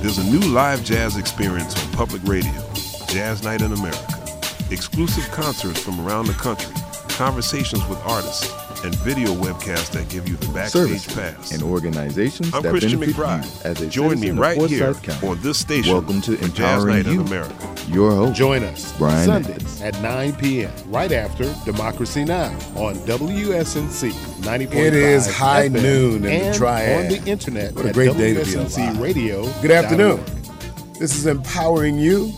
There's a new live jazz experience on public radio, Jazz Night in America. Exclusive concerts from around the country, conversations with artists, and video webcasts that give you the backstage Services pass. and organizations I'm that Christian benefit McBride. you as a Join me citizen right of here Forsyth County. on this station Welcome to for Empowering Night in You. America. Your host, Join us Brian Sundays at 9 p.m. right after Democracy Now! on WSNC 90.5 It is high FM noon in the and Triad. on the internet What a at great day to be alive. WSNC Radio. Good afternoon. This is Empowering You.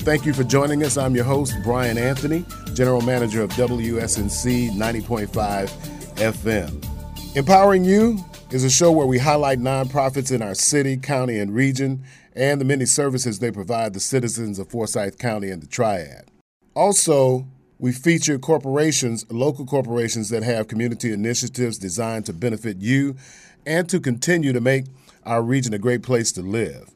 Thank you for joining us. I'm your host, Brian Anthony, General Manager of WSNC 90.5 FM. Empowering You is a show where we highlight nonprofits in our city, county, and region and the many services they provide the citizens of Forsyth County and the Triad. Also, we feature corporations, local corporations that have community initiatives designed to benefit you and to continue to make our region a great place to live.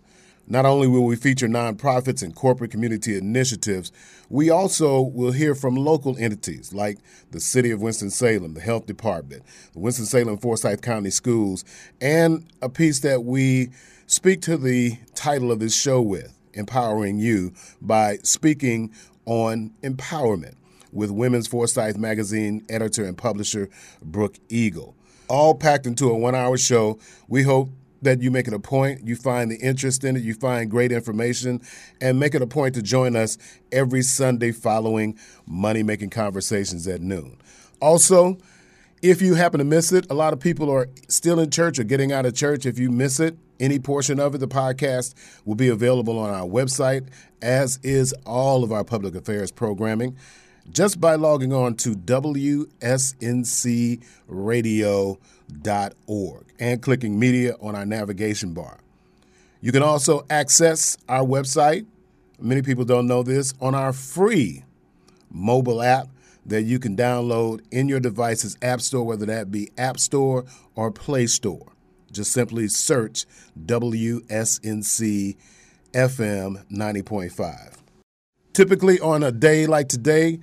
Not only will we feature nonprofits and corporate community initiatives, we also will hear from local entities like the City of Winston-Salem, the Health Department, the Winston-Salem Forsyth County Schools, and a piece that we speak to the title of this show with, Empowering You, by speaking on empowerment with Women's Forsyth Magazine editor and publisher Brooke Eagle. All packed into a one hour show. We hope that you make it a point, you find the interest in it, you find great information, and make it a point to join us every Sunday following Money Making Conversations at noon. Also, if you happen to miss it, a lot of people are still in church or getting out of church. If you miss it, any portion of it, the podcast will be available on our website, as is all of our public affairs programming, just by logging on to WSNCradio.org and clicking media on our navigation bar. You can also access our website, many people don't know this, on our free mobile app that you can download in your device's app store, whether that be App Store or Play Store. Just simply search WSNC FM 90.5. Typically, on a day like today,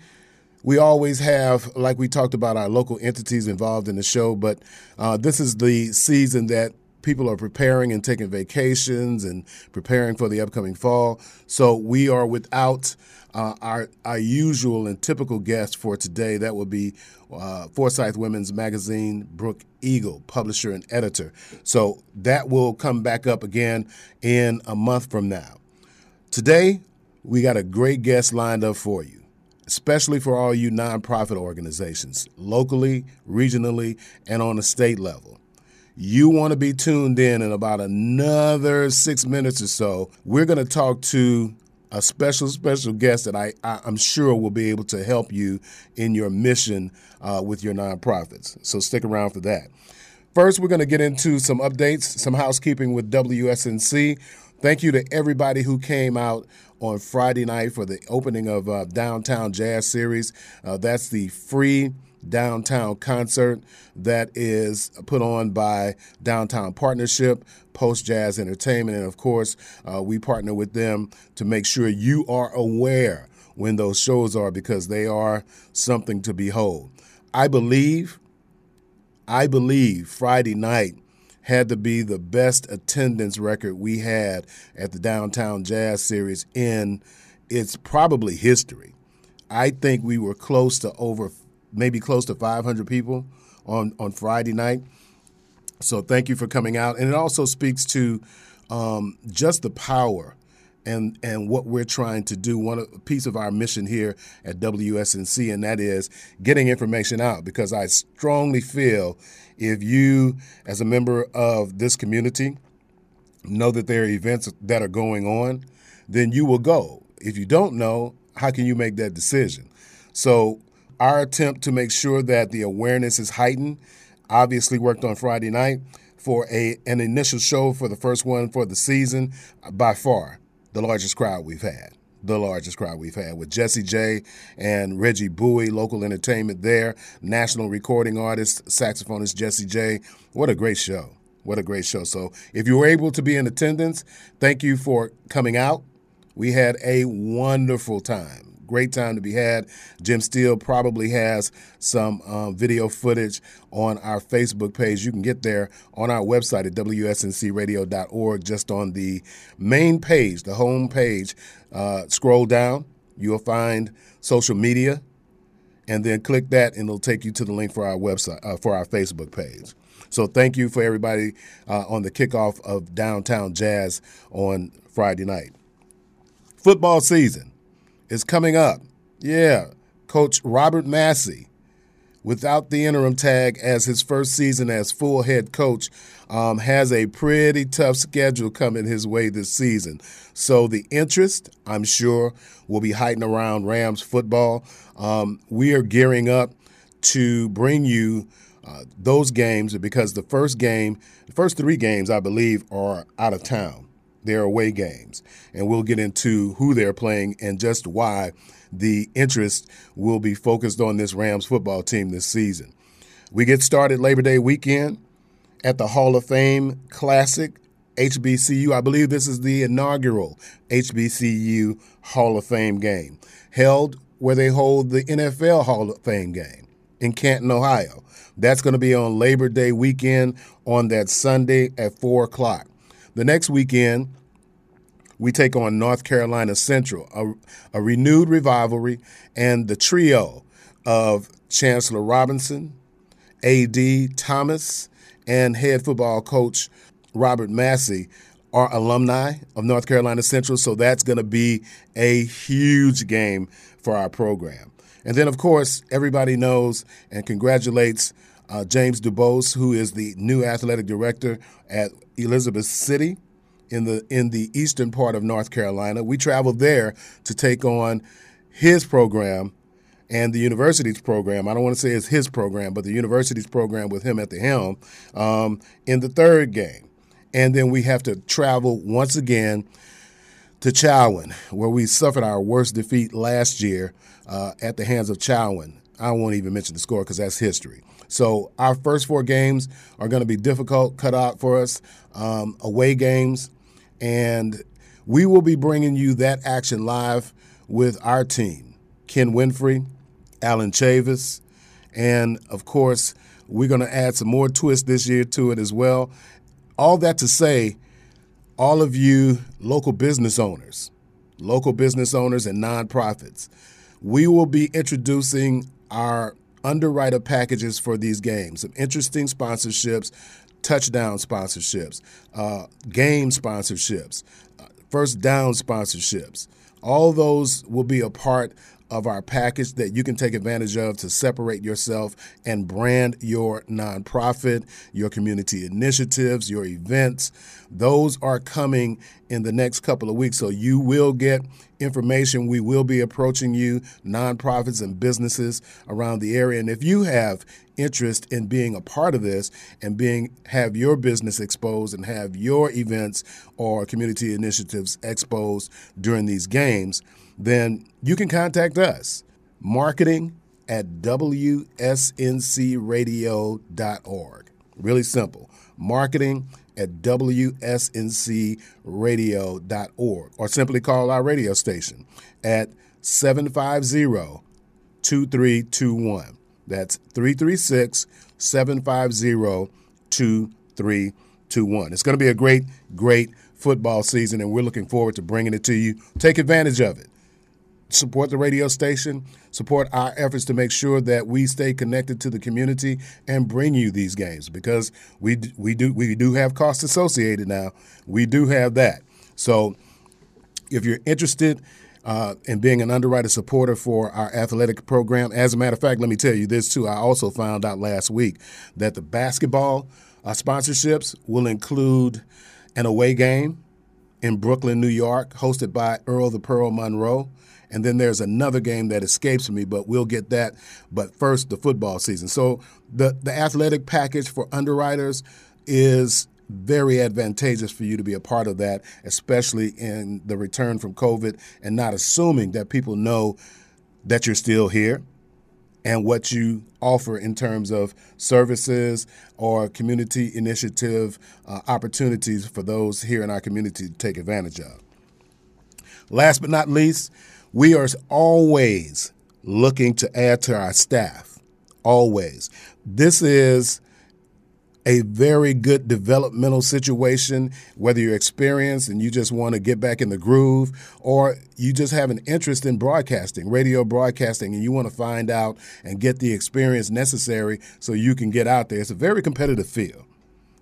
we always have, like we talked about, our local entities involved in the show, but uh, this is the season that people are preparing and taking vacations and preparing for the upcoming fall. So we are without uh, our our usual and typical guest for today. That would be uh, Forsyth Women's Magazine, Brooke Eagle, publisher and editor. So that will come back up again in a month from now. Today, we got a great guest lined up for you, especially for all you nonprofit organizations, locally, regionally, and on a state level. You want to be tuned in in about another six minutes or so. We're going to talk to a special, special guest that I, I, am sure will be able to help you in your mission uh, with your nonprofits. So stick around for that. First, we're going to get into some updates, some housekeeping with WSNC. Thank you to everybody who came out on Friday night for the opening of uh, Downtown Jazz Series. Uh, that's the free downtown concert that is put on by Downtown Partnership, Post Jazz Entertainment, and of course, uh, we partner with them to make sure you are aware when those shows are because they are something to behold. I believe, I believe Friday night had to be the best attendance record we had at the Downtown Jazz Series in its probably history. I think we were close to over maybe close to 500 people on, on Friday night. So thank you for coming out. And it also speaks to um, just the power and, and what we're trying to do. One piece of our mission here at WSNC, and that is getting information out because I strongly feel if you, as a member of this community, know that there are events that are going on, then you will go. If you don't know, how can you make that decision? So our attempt to make sure that the awareness is heightened obviously worked on Friday night for a an initial show for the first one for the season by far the largest crowd we've had the largest crowd we've had with Jessy J and Reggie Bowie, local entertainment there, national recording artist, saxophonist Jessy J. What a great show. What a great show. So if you were able to be in attendance, thank you for coming out. We had a wonderful time great time to be had. Jim Steele probably has some um, video footage on our Facebook page. You can get there on our website at wsncradio.org, just on the main page, the home page. Uh, scroll down, you'll find social media, and then click that, and it'll take you to the link for our website, uh, for our Facebook page. So thank you for everybody uh, on the kickoff of Downtown Jazz on Friday night. Football season is coming up. Yeah, Coach Robert Massey, without the interim tag as his first season as full head coach, um, has a pretty tough schedule coming his way this season. So the interest, I'm sure, will be heightened around Rams football. Um, we are gearing up to bring you uh, those games because the first game, the first three games, I believe, are out of town. They're away games. And we'll get into who they're playing and just why the interest will be focused on this Rams football team this season. We get started Labor Day weekend at the Hall of Fame Classic HBCU. I believe this is the inaugural HBCU Hall of Fame game, held where they hold the NFL Hall of Fame game in Canton, Ohio. That's going to be on Labor Day weekend on that Sunday at 4 o'clock. The next weekend, we take on North Carolina Central, a, a renewed rivalry, and the trio of Chancellor Robinson, A.D. Thomas, and head football coach Robert Massey are alumni of North Carolina Central, so that's going to be a huge game for our program. And then, of course, everybody knows and congratulates uh, James DuBose, who is the new athletic director at Elizabeth City in the in the eastern part of North Carolina. We traveled there to take on his program and the university's program. I don't want to say it's his program, but the university's program with him at the helm um, in the third game. And then we have to travel once again to Chowan, where we suffered our worst defeat last year uh, at the hands of Chowan. I won't even mention the score because that's history. So our first four games are going to be difficult, cut out for us, um, away games, and we will be bringing you that action live with our team, Ken Winfrey, Alan Chavis, and of course, we're going to add some more twists this year to it as well. All that to say, all of you local business owners, local business owners and nonprofits, we will be introducing our underwriter packages for these games, some interesting sponsorships, touchdown sponsorships, uh, game sponsorships, uh, first down sponsorships. All those will be a part of our package that you can take advantage of to separate yourself and brand your nonprofit, your community initiatives, your events. Those are coming in the next couple of weeks. So you will get information. We will be approaching you, nonprofits and businesses around the area. And if you have interest in being a part of this and being have your business exposed and have your events or community initiatives exposed during these games, then you can contact us. Marketing at WSNCradio.org. Really simple. Marketing at WSNCradio.org. Or simply call our radio station at 750 2321. That's 336 750 2321. It's going to be a great, great football season, and we're looking forward to bringing it to you. Take advantage of it support the radio station, support our efforts to make sure that we stay connected to the community and bring you these games because we we do we do have costs associated now. We do have that. So if you're interested uh, in being an underwriter supporter for our athletic program, as a matter of fact, let me tell you this too. I also found out last week that the basketball uh, sponsorships will include an away game in Brooklyn, New York, hosted by Earl the Pearl Monroe. And then there's another game that escapes me, but we'll get that. But first, the football season. So the, the athletic package for underwriters is very advantageous for you to be a part of that, especially in the return from COVID and not assuming that people know that you're still here and what you offer in terms of services or community initiative uh, opportunities for those here in our community to take advantage of. Last but not least, We are always looking to add to our staff. Always. This is a very good developmental situation, whether you're experienced and you just want to get back in the groove, or you just have an interest in broadcasting, radio broadcasting, and you want to find out and get the experience necessary so you can get out there. It's a very competitive field.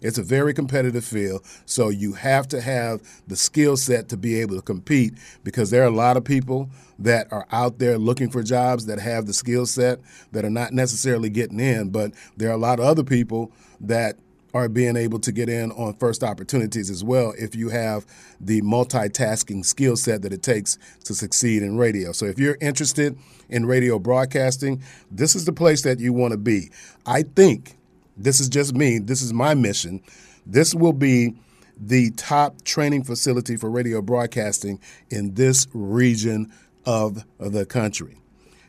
It's a very competitive field, so you have to have the skill set to be able to compete because there are a lot of people that are out there looking for jobs that have the skill set that are not necessarily getting in, but there are a lot of other people that are being able to get in on first opportunities as well if you have the multitasking skill set that it takes to succeed in radio. So if you're interested in radio broadcasting, this is the place that you want to be. I think this is just me, this is my mission. This will be the top training facility for radio broadcasting in this region of the country.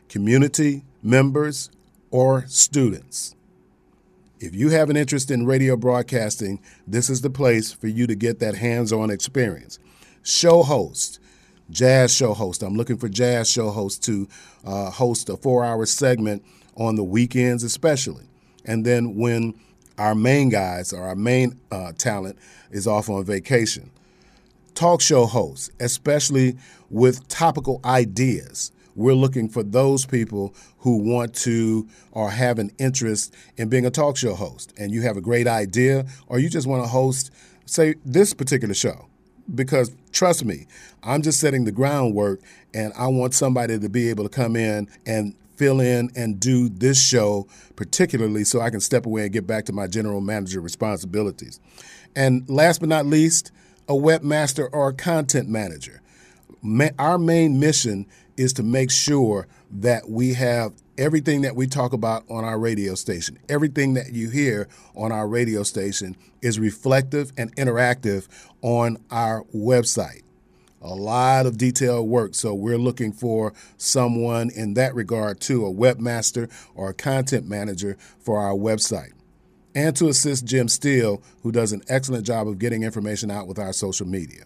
Community members or students if you have an interest in radio broadcasting, this is the place for you to get that hands on experience. Show host, jazz show host. I'm looking for jazz show hosts to uh, host a four hour segment on the weekends, especially. And then when our main guys or our main uh, talent is off on vacation. Talk show hosts, especially with topical ideas we're looking for those people who want to or have an interest in being a talk show host. And you have a great idea, or you just want to host, say, this particular show. Because trust me, I'm just setting the groundwork, and I want somebody to be able to come in and fill in and do this show, particularly so I can step away and get back to my general manager responsibilities. And last but not least, a webmaster or a content manager. Our main mission is to make sure that we have everything that we talk about on our radio station, everything that you hear on our radio station is reflective and interactive on our website. A lot of detailed work. So we're looking for someone in that regard too, a webmaster or a content manager for our website. And to assist Jim Steele, who does an excellent job of getting information out with our social media.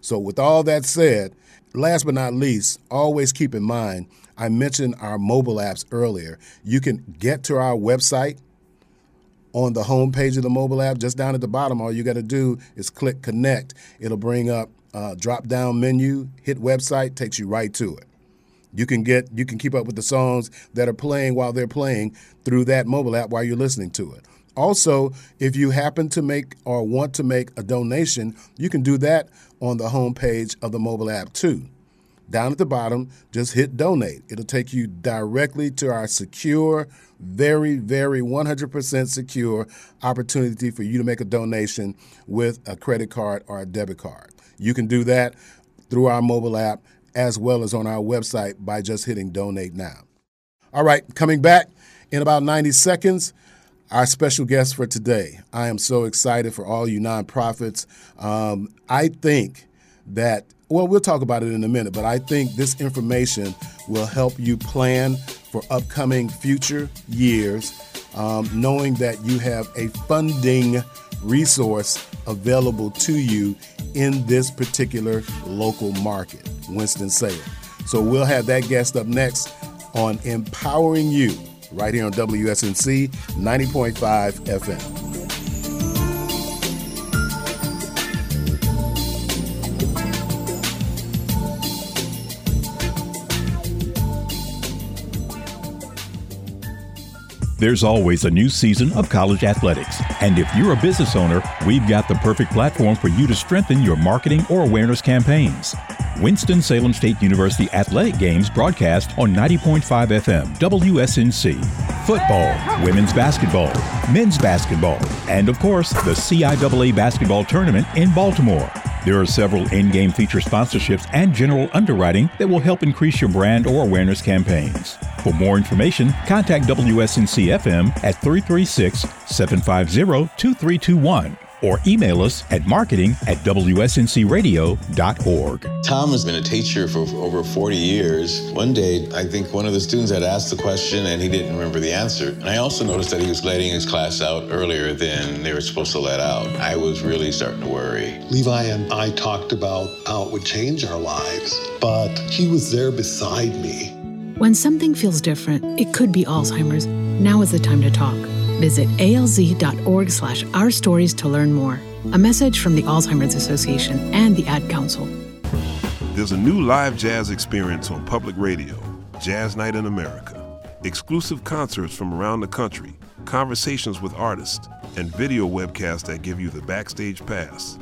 So, with all that said, last but not least, always keep in mind I mentioned our mobile apps earlier. You can get to our website on the home page of the mobile app. Just down at the bottom, all you got to do is click connect. It'll bring up a drop down menu, hit website, takes you right to it. You can get you can keep up with the songs that are playing while they're playing through that mobile app while you're listening to it. Also, if you happen to make or want to make a donation, you can do that on the home page of the mobile app too. Down at the bottom, just hit donate. It'll take you directly to our secure, very, very 100% secure opportunity for you to make a donation with a credit card or a debit card. You can do that through our mobile app as well as on our website by just hitting donate now. All right, coming back in about 90 seconds our special guest for today. I am so excited for all you nonprofits. Um, I think that, well, we'll talk about it in a minute, but I think this information will help you plan for upcoming future years, um, knowing that you have a funding resource available to you in this particular local market, Winston-Salem. So we'll have that guest up next on Empowering You right here on WSNC 90.5 FM. There's always a new season of college athletics. And if you're a business owner, we've got the perfect platform for you to strengthen your marketing or awareness campaigns. Winston-Salem State University athletic games broadcast on 90.5 FM WSNC. Football, women's basketball, men's basketball, and of course, the CIAA basketball tournament in Baltimore. There are several in game feature sponsorships and general underwriting that will help increase your brand or awareness campaigns. For more information, contact WSNC FM at 336 750 2321 or email us at marketing at wsncradio.org. Tom has been a teacher for over 40 years. One day, I think one of the students had asked the question and he didn't remember the answer. And I also noticed that he was letting his class out earlier than they were supposed to let out. I was really starting to worry. Levi and I talked about how it would change our lives, but he was there beside me. When something feels different, it could be Alzheimer's. Now is the time to talk. Visit alz.org slash our stories to learn more. A message from the Alzheimer's Association and the Ad Council. There's a new live jazz experience on public radio, Jazz Night in America. Exclusive concerts from around the country, conversations with artists, and video webcasts that give you the backstage pass.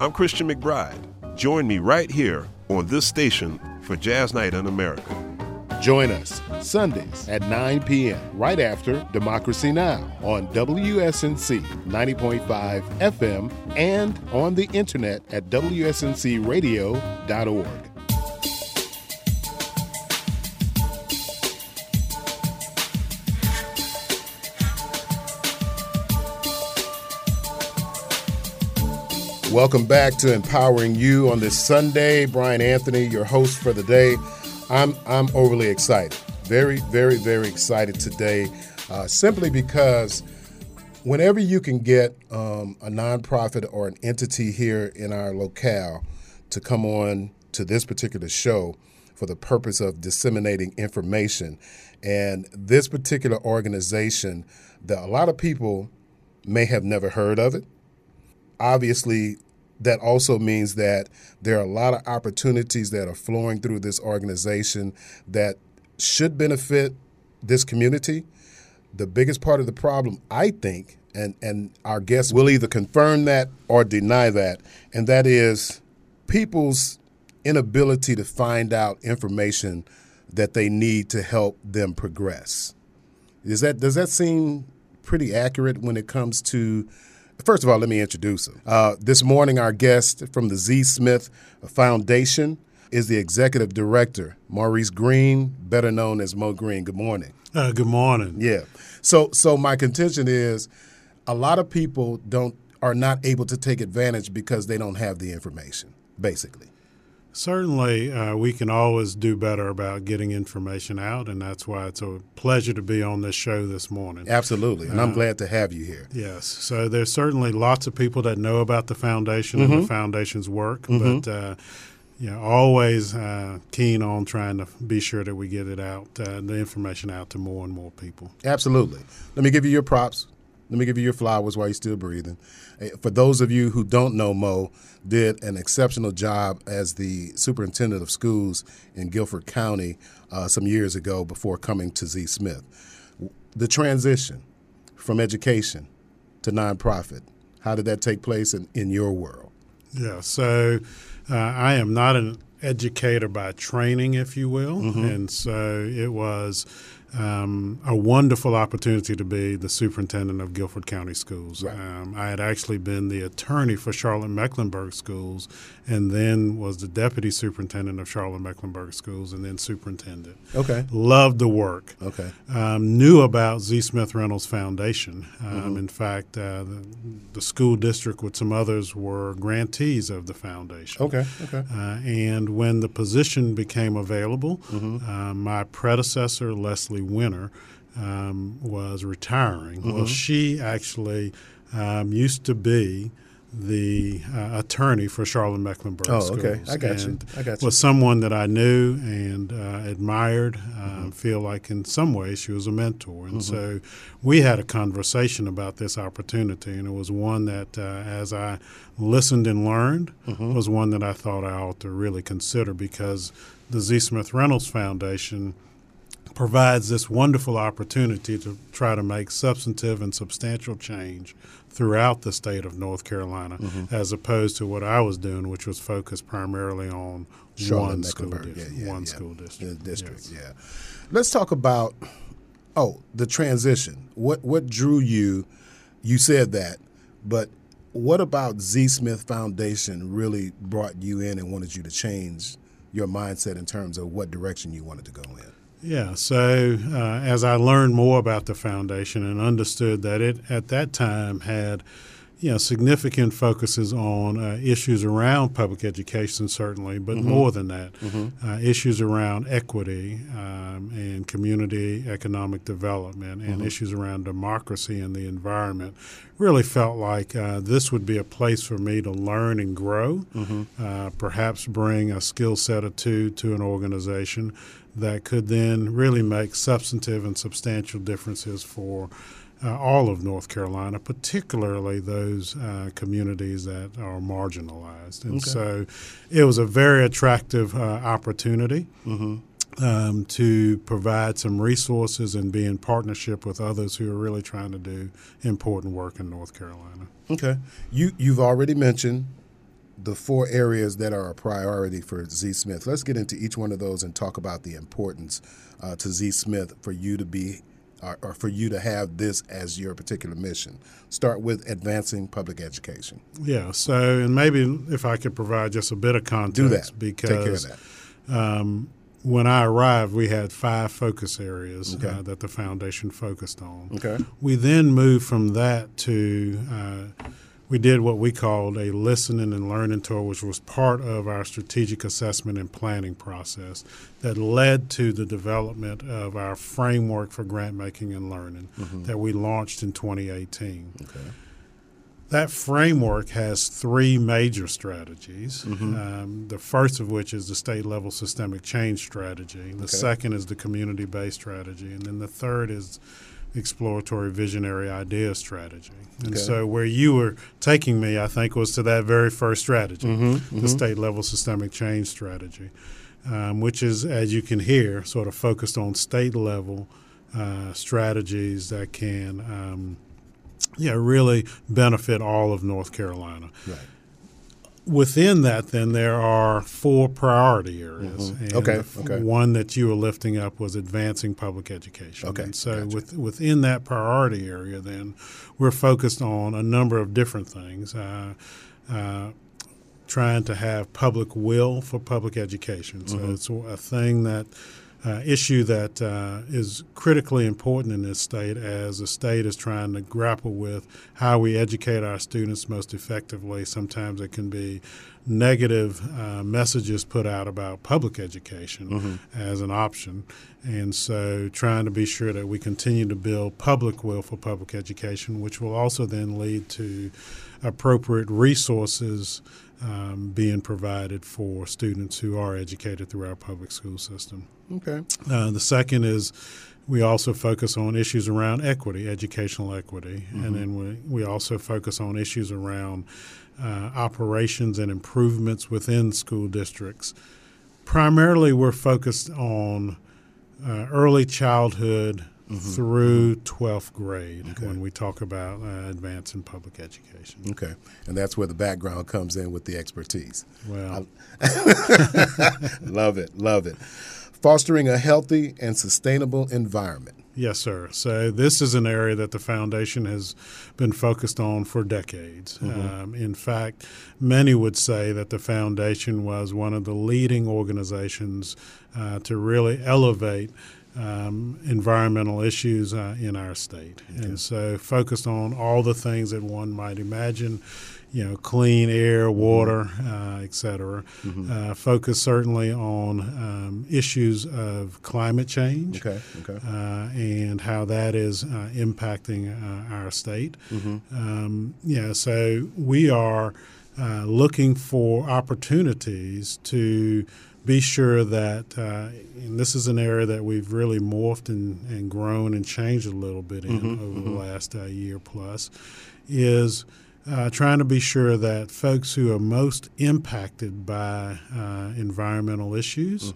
I'm Christian McBride. Join me right here on this station for Jazz Night in America. Join us Sundays at 9 p.m. right after Democracy Now! on WSNC 90.5 FM and on the internet at WSNCradio.org. Welcome back to Empowering You on this Sunday. Brian Anthony, your host for the day. I'm I'm overly excited, very very very excited today, uh, simply because whenever you can get um, a nonprofit or an entity here in our locale to come on to this particular show for the purpose of disseminating information, and this particular organization that a lot of people may have never heard of it. Obviously, that also means that there are a lot of opportunities that are flowing through this organization that should benefit this community. The biggest part of the problem, I think, and, and our guests will either confirm that or deny that, and that is people's inability to find out information that they need to help them progress. Is that does that seem pretty accurate when it comes to First of all, let me introduce him. Uh, this morning, our guest from the Z. Smith Foundation is the executive director, Maurice Green, better known as Mo Green. Good morning. Uh, good morning. Yeah. So, so my contention is, a lot of people don't are not able to take advantage because they don't have the information, basically. Certainly, uh, we can always do better about getting information out, and that's why it's a pleasure to be on this show this morning. Absolutely, and uh, I'm glad to have you here. Yes, so there's certainly lots of people that know about the foundation mm-hmm. and the foundation's work, mm-hmm. but uh, you know, always uh, keen on trying to be sure that we get it out, uh, the information out to more and more people. Absolutely. Let me give you your props. Let me give you your flowers while you're still breathing. For those of you who don't know Mo, did an exceptional job as the superintendent of schools in Guilford County uh, some years ago before coming to Z. Smith. The transition from education to nonprofit, how did that take place in, in your world? Yeah, so uh, I am not an educator by training, if you will, mm-hmm. and so it was um, a wonderful opportunity to be the superintendent of Guilford County Schools. Right. Um, I had actually been the attorney for Charlotte Mecklenburg Schools and then was the deputy superintendent of Charlotte Mecklenburg Schools and then superintendent. Okay. Loved the work. Okay. Um, knew about Z. Smith Reynolds Foundation. Um, mm-hmm. In fact, uh, the, the, school district with some others were grantees of the foundation. Okay. Okay. Uh, and when the position became available, mm-hmm. uh, my predecessor, Leslie Winner um, was retiring. Mm-hmm. Well, she actually um, used to be the uh, attorney for Charlotte Mecklenburg oh, Schools. okay. I got you. I got you. Was someone that I knew and uh, admired. Uh, mm-hmm. Feel like in some ways she was a mentor, and mm-hmm. so we had a conversation about this opportunity, and it was one that, uh, as I listened and learned, mm-hmm. was one that I thought I ought to really consider because the Z. Smith Reynolds Foundation provides this wonderful opportunity to try to make substantive and substantial change throughout the state of North Carolina, mm-hmm. as opposed to what I was doing, which was focused primarily on one school district. Yeah, yeah, one yeah. school district. The district, yes. yeah. Let's talk about oh the transition. What what drew you? You said that, but what about Z Smith Foundation really brought you in and wanted you to change your mindset in terms of what direction you wanted to go in? Yeah, so uh, as I learned more about the foundation and understood that it at that time had, you know, significant focuses on uh, issues around public education, certainly, but Mm-hmm. more than that, uh, issues around equity um, and community economic development and Mm-hmm. issues around democracy and the environment. Really felt like uh, this would be a place for me to learn and grow, Mm-hmm. uh, perhaps bring a skill set or two to an organization that could then really make substantive and substantial differences for uh, all of North Carolina, particularly those uh, communities that are marginalized. And so it was a very attractive uh, opportunity. Um, to provide some resources and be in partnership with others who are really trying to do important work in North Carolina. Okay. You you've already mentioned the four areas that are a priority for Z Smith. Let's get into each one of those and talk about the importance uh, to Z Smith for you to be or, or for you to have this as your particular mission. Start with advancing public education. Yeah. So, and maybe if I could provide just a bit of context, Do that. because Take care of that. um, when I arrived, we had five focus areas Okay. uh, that the foundation focused on. Okay. We then moved from that to uh, we did what we called a listening and learning tour, which was part of our strategic assessment and planning process that led to the development of our framework for grant making and learning that we launched in 2018. Okay. That framework has three major strategies. Mm-hmm. Um, the first of which is the state level systemic change strategy. The second is the community based strategy. And then the third is exploratory visionary idea strategy. And Okay. so, where you were taking me, I think, was to that very first strategy, Mm-hmm, the state level systemic change strategy, um, which is, as you can hear, sort of focused on state level uh, strategies that can. Um, yeah, really benefit all of North Carolina. Right. Within that, then there are four priority areas. And Okay, f- okay. One that you were lifting up was advancing public education. Okay, And so gotcha. with, within that priority area, then we're focused on a number of different things. Uh, uh, trying to have public will for public education. So Mm-hmm. it's a thing that uh, issue that uh, is critically important in this state as the state is trying to grapple with how we educate our students most effectively. Sometimes it can be negative uh, messages put out about public education as an option. And so trying to be sure that we continue to build public will for public education, which will also then lead to appropriate resources um, being provided for students who are educated through our public school system. Okay. Uh, the second is we also focus on issues around equity, educational equity, and then we, we also focus on issues around uh, operations and improvements within school districts. Primarily, we're focused on uh, early childhood through 12th grade when we talk about uh, advancing public education. Okay. And that's where the background comes in with the expertise. Well, love it. Love it. Fostering a healthy and sustainable environment. Yes, sir. So this is an area that the foundation has been focused on for decades. Um, in fact, many would say that the foundation was one of the leading organizations uh, to really elevate um, environmental issues uh, in our state, and so focused on all the things that one might imagine. You know, clean air, water, uh, et cetera. Uh, focus certainly on um, issues of climate change Okay. Okay. uh, and how that is uh, impacting uh, our state. Um, yeah, so we are uh, looking for opportunities to be sure that, uh, and this is an area that we've really morphed and, and grown and changed a little bit in over the last uh, year plus, is uh, trying to be sure that folks who are most impacted by uh, environmental issues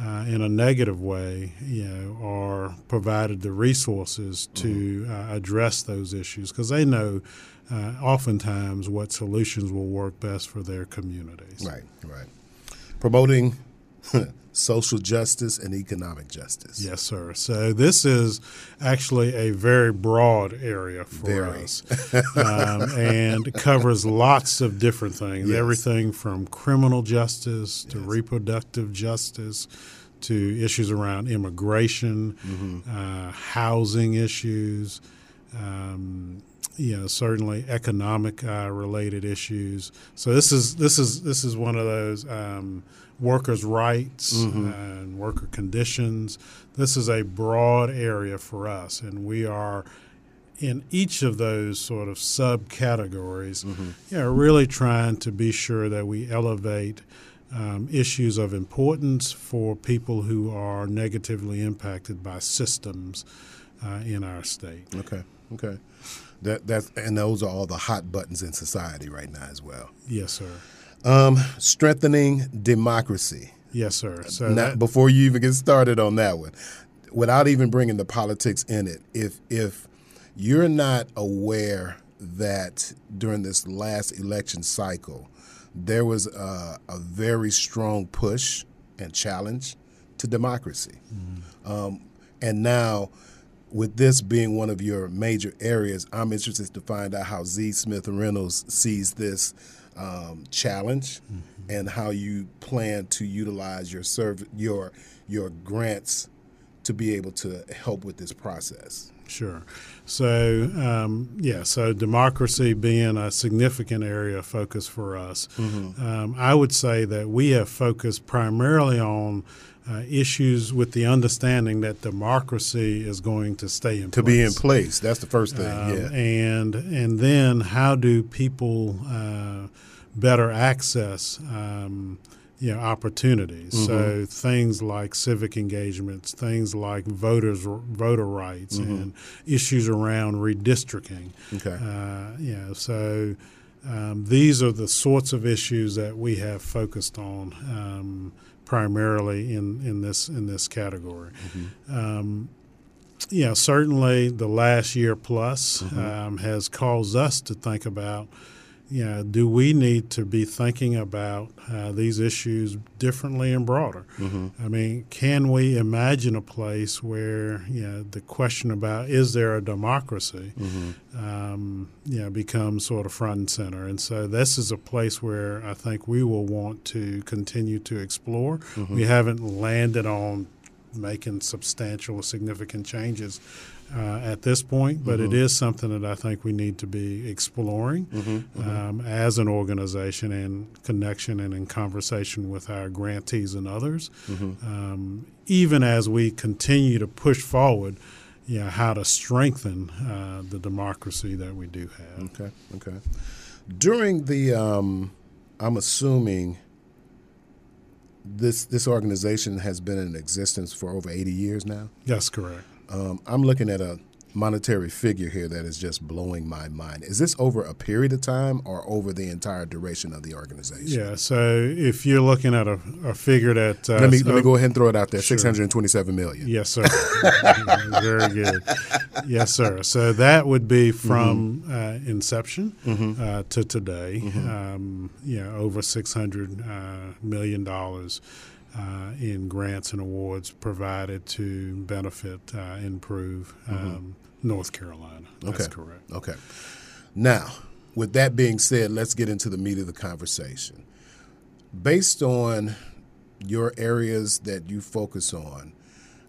uh, in a negative way, you know, are provided the resources to uh, address those issues because they know uh, oftentimes what solutions will work best for their communities. Right. Right. Promoting social justice and economic justice. Yes, sir. So this is actually a very broad area for Very. us, um, and covers lots of different things. Yes. Everything from criminal justice to reproductive justice to issues around immigration, Mm-hmm. uh, housing issues. Um, you know, certainly economic uh, related issues. So this is this is this is one of those um, workers' rights mm-hmm. and worker conditions. This is a broad area for us, and we are in each of those sort of subcategories. Mm-hmm. You know, really trying to be sure that we elevate. Um, issues of importance for people who are negatively impacted by systems uh, in our state. Okay. Okay. That that's and those are all the hot buttons in society right now as well. Yes, sir. Um, strengthening democracy. Yes, sir. So that, before you even get started on that one, without even bringing the politics in it, if if you're not aware that during this last election cycle, there was a, a very strong push and challenge to democracy, mm-hmm. um, and now with this being one of your major areas, I'm interested to find out how Z. Smith Reynolds sees this um, challenge mm-hmm. and how you plan to utilize your serv- your your grants to be able to help with this process. Sure. So, um, yeah, so democracy being a significant area of focus for us, mm-hmm. um, I would say that we have focused primarily on uh, issues with the understanding that democracy is going to stay in to place. be in place. That's the first thing. Um, yeah, and and then how do people uh, better access? Um, you know, opportunities. Mm-hmm. So things like civic engagements, things like voters voter rights, mm-hmm. and issues around redistricting. Okay. Uh, yeah. So um, these are the sorts of issues that we have focused on. Primarily in, in this in this category. Mm-hmm. Um, yeah, certainly the last year plus, mm-hmm. um, has caused us to think about you know, do we need to be thinking about uh, these issues differently and broader? Mm-hmm. I mean, can we imagine a place where you know, the question about is there a democracy mm-hmm. um, you know, becomes sort of front and center? And so this is a place where I think we will want to continue to explore. Mm-hmm. We haven't landed on making substantial or significant changes uh, at this point, but mm-hmm. it is something that I think we need to be exploring mm-hmm. Mm-hmm. Um, as an organization and connection and in conversation with our grantees and others, mm-hmm. um, even as we continue to push forward. You know, how to strengthen uh, the democracy that we do have. Okay, okay. During the, um, I'm assuming this this organization has been in existence for over 80 years now. That's correct. Um, I'm looking at a monetary figure here that is just blowing my mind. Is this over a period of time or over the entire duration of the organization? Yeah. So if you're looking at a, a figure that uh, let me let me go ahead and throw it out there: sure. six hundred twenty-seven million. Yes, sir. Very good. Yes, sir. So that would be from mm-hmm. uh, inception mm-hmm. uh, to today. Mm-hmm. Um, know, over six hundred uh, million dollars uh, in grants and awards provided to benefit, uh, improve um, mm-hmm. North Carolina. That's okay. correct. Okay. Now, with that being said, let's get into the meat of the conversation. Based on your areas that you focus on,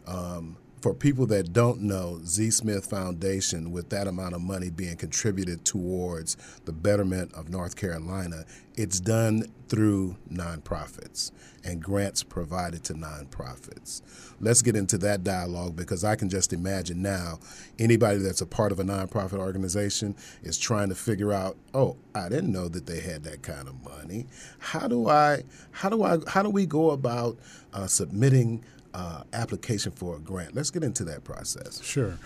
um, for people that don't know, Z Smith Foundation, with that amount of money being contributed towards the betterment of North Carolina, it's done through nonprofits and grants provided to nonprofits. Let's get into that dialogue because I can just imagine now anybody that's a part of a nonprofit organization is trying to figure out, oh, I didn't know that they had that kind of money. How do I, how do I, how do we go about uh, submitting uh, application for a grant. Let's get into that process. Sure.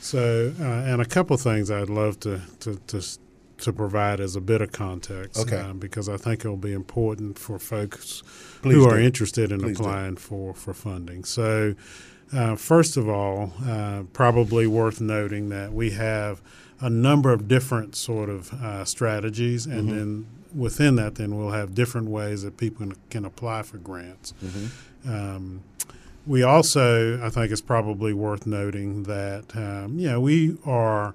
So, uh, and a couple things I'd love to, to, to, to, provide as a bit of context. Okay. Uh, because I think it'll be important for folks Please who do. are interested in Please applying for, for funding. So, uh, first of all, uh, probably worth noting that we have a number of different sort of uh, strategies, and mm-hmm. then within that, then we'll have different ways that people can apply for grants. Mm-hmm. Um, we also, I think, it's probably worth noting that um, you know we are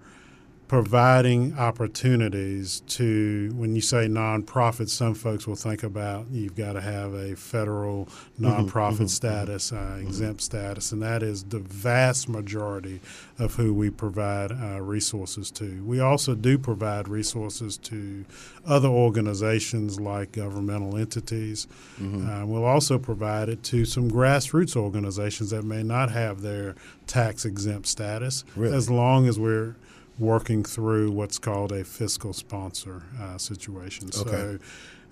providing opportunities to when you say nonprofit some folks will think about you've got to have a federal mm-hmm, nonprofit mm-hmm, status uh, mm-hmm. exempt status and that is the vast majority of who we provide uh, resources to we also do provide resources to other organizations like governmental entities mm-hmm. uh, we'll also provide it to some grassroots organizations that may not have their tax exempt status really? as long as we're working through what's called a fiscal sponsor uh, situation. Okay. So,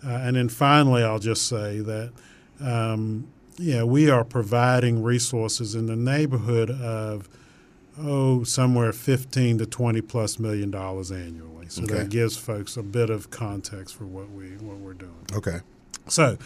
uh, and then finally, I'll just say that. Um, yeah, we are providing resources in the neighborhood of oh somewhere 15 to 20 plus million dollars annually. So okay. that gives folks a bit of context for what we what we're doing. Okay. So,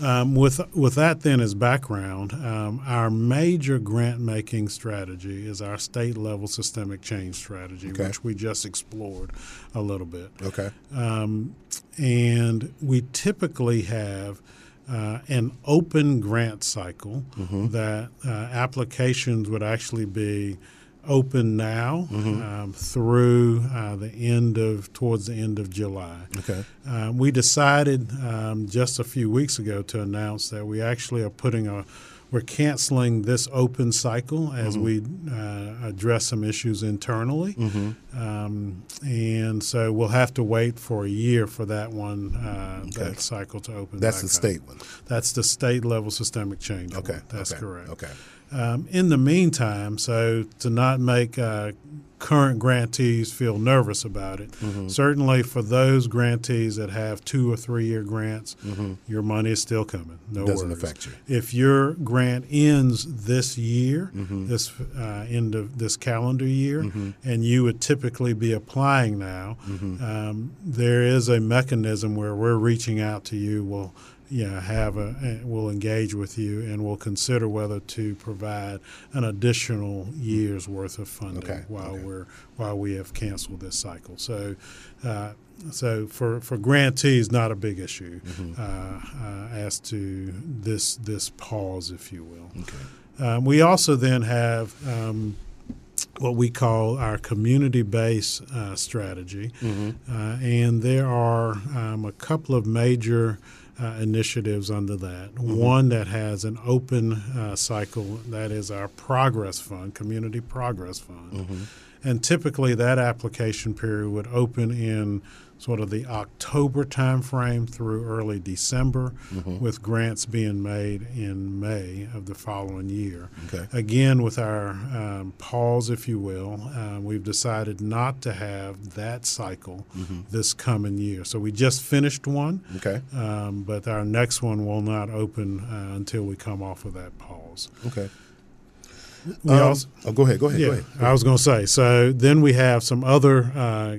um, with with that then as background, um, our major grant making strategy is our state level systemic change strategy, okay. which we just explored a little bit. Okay. Um, and we typically have uh, an open grant cycle mm-hmm. that uh, applications would actually be open now mm-hmm. um, through uh, the end of towards the end of July. Okay. Um, we decided um, just a few weeks ago to announce that we actually are putting a we're canceling this open cycle as mm-hmm. we uh, address some issues internally, mm-hmm. um, and so we'll have to wait for a year for that one uh, okay. that cycle to open. That's the up. state one. That's the state level systemic change. Okay, one. that's okay. correct. Okay. Um, in the meantime, so to not make uh, current grantees feel nervous about it, mm-hmm. certainly for those grantees that have two or three year grants, mm-hmm. your money is still coming. No Doesn't worries. affect you. If your grant ends this year, mm-hmm. this uh, end of this calendar year, mm-hmm. and you would typically be applying now, mm-hmm. um, there is a mechanism where we're reaching out to you. Well you know, have a will engage with you and will consider whether to provide an additional year's worth of funding okay. while okay. we're while we have canceled this cycle. So. Uh, so for, for grantees, not a big issue mm-hmm. uh, uh, as to this this pause, if you will. Okay. Um, we also then have um, what we call our community-based uh, strategy, mm-hmm. Uh, and there are um, a couple of major uh, initiatives under that. Mm-hmm. One that has an open uh, cycle, that is our Progress Fund, Community Progress Fund. Mm-hmm. And typically that application period would open in sort of the October timeframe through early December, mm-hmm. with grants being made in May of the following year. Okay. Again, with our um, pause, if you will, uh, we've decided not to have that cycle mm-hmm. this coming year. So we just finished one, okay. Um, but our next one will not open uh, until we come off of that pause. Okay. Um, also, oh, go ahead. Go ahead. Yeah, go ahead. I was going to say. So then we have some other uh,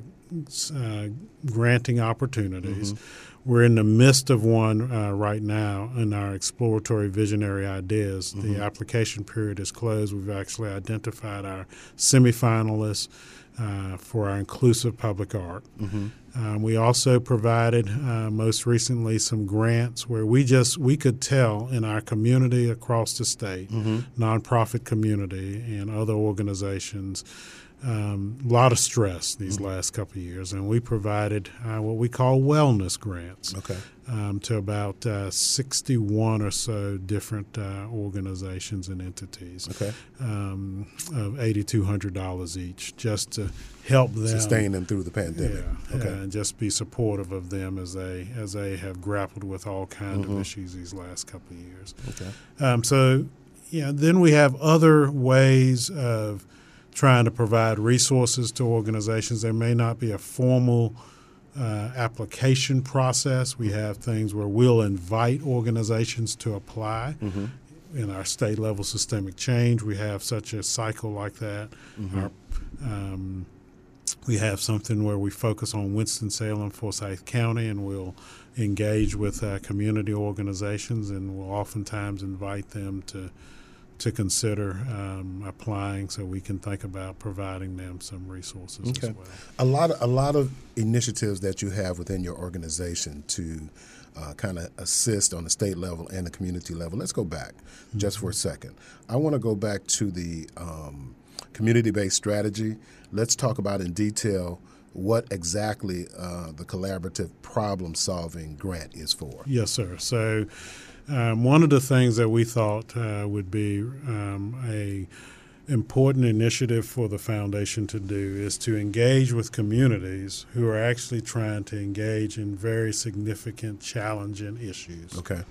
uh, granting opportunities. Mm-hmm. We're in the midst of one uh, right now in our exploratory visionary ideas. Mm-hmm. The application period is closed. We've actually identified our semifinalists uh, for our inclusive public art. Mm-hmm. Um, we also provided uh, most recently some grants where we just we could tell in our community across the state, mm-hmm. nonprofit community and other organizations um, a lot of stress these mm-hmm. last couple of years, and we provided uh, what we call wellness grants okay. um, to about uh, 61 or so different uh, organizations and entities okay. um, of $8,200 each just to help them sustain them through the pandemic. Yeah, okay. and just be supportive of them as they as they have grappled with all kinds mm-hmm. of issues these last couple of years. Okay. Um, so, yeah, then we have other ways of trying to provide resources to organizations. There may not be a formal uh, application process. We have things where we'll invite organizations to apply. Mm-hmm. In our state level systemic change, we have such a cycle like that. Mm-hmm. Our, um, we have something where we focus on Winston-Salem, Forsyth County, and we'll engage with uh, community organizations, and we'll oftentimes invite them to to consider um, applying so we can think about providing them some resources okay. as well. A lot of a lot of initiatives that you have within your organization to uh, kind of assist on the state level and the community level. Let's go back mm-hmm. just for a second. I want to go back to the um, community based strategy. Let's talk about in detail what exactly uh, the collaborative problem solving grant is for. Yes, sir. So, um, one of the things that we thought uh, would be um, a important initiative for the foundation to do is to engage with communities who are actually trying to engage in very significant challenging issues. Okay.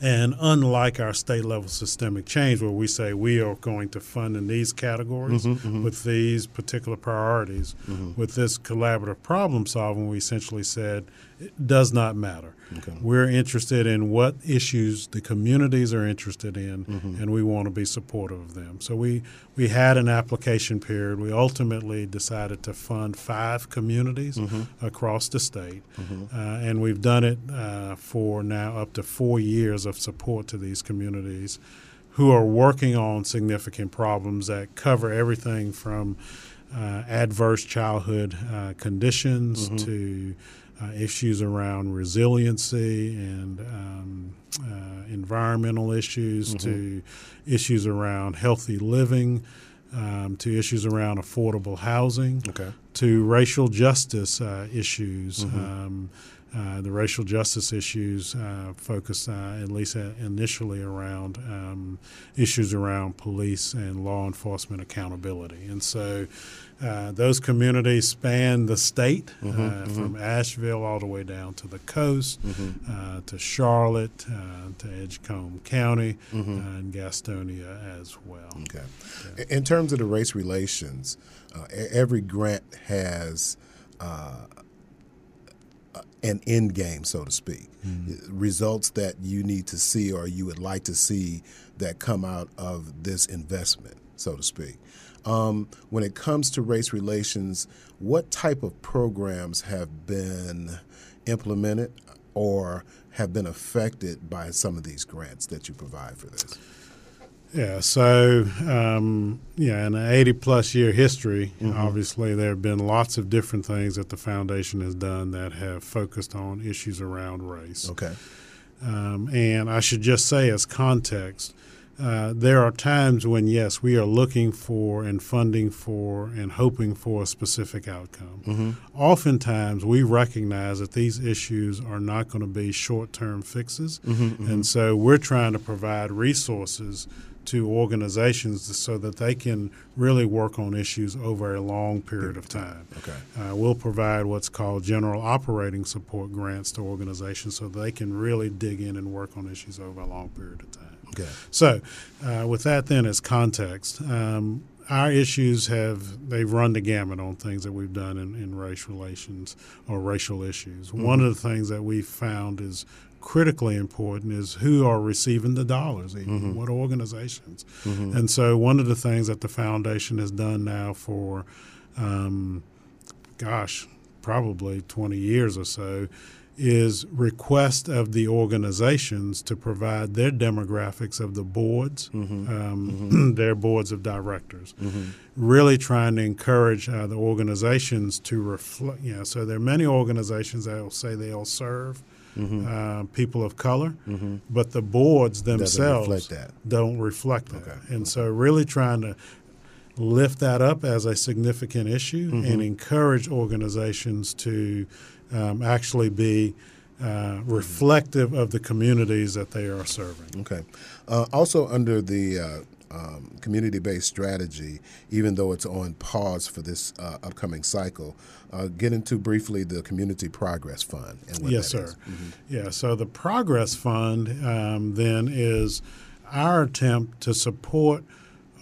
And unlike our state level systemic change, where we say we are going to fund in these categories mm-hmm, mm-hmm. with these particular priorities, mm-hmm. with this collaborative problem solving, we essentially said it does not matter. Okay. We're interested in what issues the communities are interested in, mm-hmm. and we want to be supportive of them. So we, we had an application period. We ultimately decided to fund five communities mm-hmm. across the state, mm-hmm. uh, and we've done it uh, for now up to four years of support to these communities who are working on significant problems that cover everything from uh, adverse childhood uh, conditions mm-hmm. to uh, issues around resiliency and um, uh, environmental issues mm-hmm. to issues around healthy living. Um, to issues around affordable housing, okay. to racial justice uh, issues, mm-hmm. um, uh, the racial justice issues uh, focus, uh, at least initially, around um, issues around police and law enforcement accountability. And so uh, those communities span the state mm-hmm, uh, mm-hmm. from Asheville all the way down to the coast, mm-hmm. to Charlotte, to Edgecombe County, mm-hmm. and Gastonia as well. Okay. Yeah. In terms of the race relations, every grant has an end game, so to speak. Mm-hmm. Results that you need to see or you would like to see that come out of this investment, so to speak. Um, when it comes to race relations, what type of programs have been implemented or have been affected by some of these grants that you provide for this? Yeah, so um, yeah, in an 80 plus year history, mm-hmm. obviously there have been lots of different things that the foundation has done that have focused on issues around race. Okay. Um, and I should just say, as context, uh, there are times when, yes, we are looking for and funding for and hoping for a specific outcome. Mm-hmm. Oftentimes, we recognize that these issues are not going to be short term fixes. Mm-hmm, mm-hmm. And so we're trying to provide resources to organizations so that they can really work on issues over a long period of time. Okay. Uh, we'll provide what's called general operating support grants to organizations so they can really dig in and work on issues over a long period of time. Okay. So, uh, with that then as context, um, our issues have they've run the gamut on things that we've done in, in race relations or racial issues. Mm-hmm. One of the things that we found is critically important is who are receiving the dollars, mm-hmm. what organizations. Mm-hmm. And so, one of the things that the foundation has done now for, um, gosh, probably 20 years or so is request of the organizations to provide their demographics of the boards, mm-hmm. Um, mm-hmm. their boards of directors. Mm-hmm. Really trying to encourage uh, the organizations to reflect. You know, so there are many organizations that will say they'll serve mm-hmm. uh, people of color, mm-hmm. but the boards themselves reflect don't reflect that. Okay. And so, really trying to lift that up as a significant issue mm-hmm. and encourage organizations to um, actually be uh, reflective of the communities that they are serving. Okay. Uh, also, under the uh, um, community based strategy, even though it's on pause for this uh, upcoming cycle. Uh, get into briefly the Community Progress Fund. yes, sir. Mm-hmm. Yeah, so the Progress Fund um, then is our attempt to support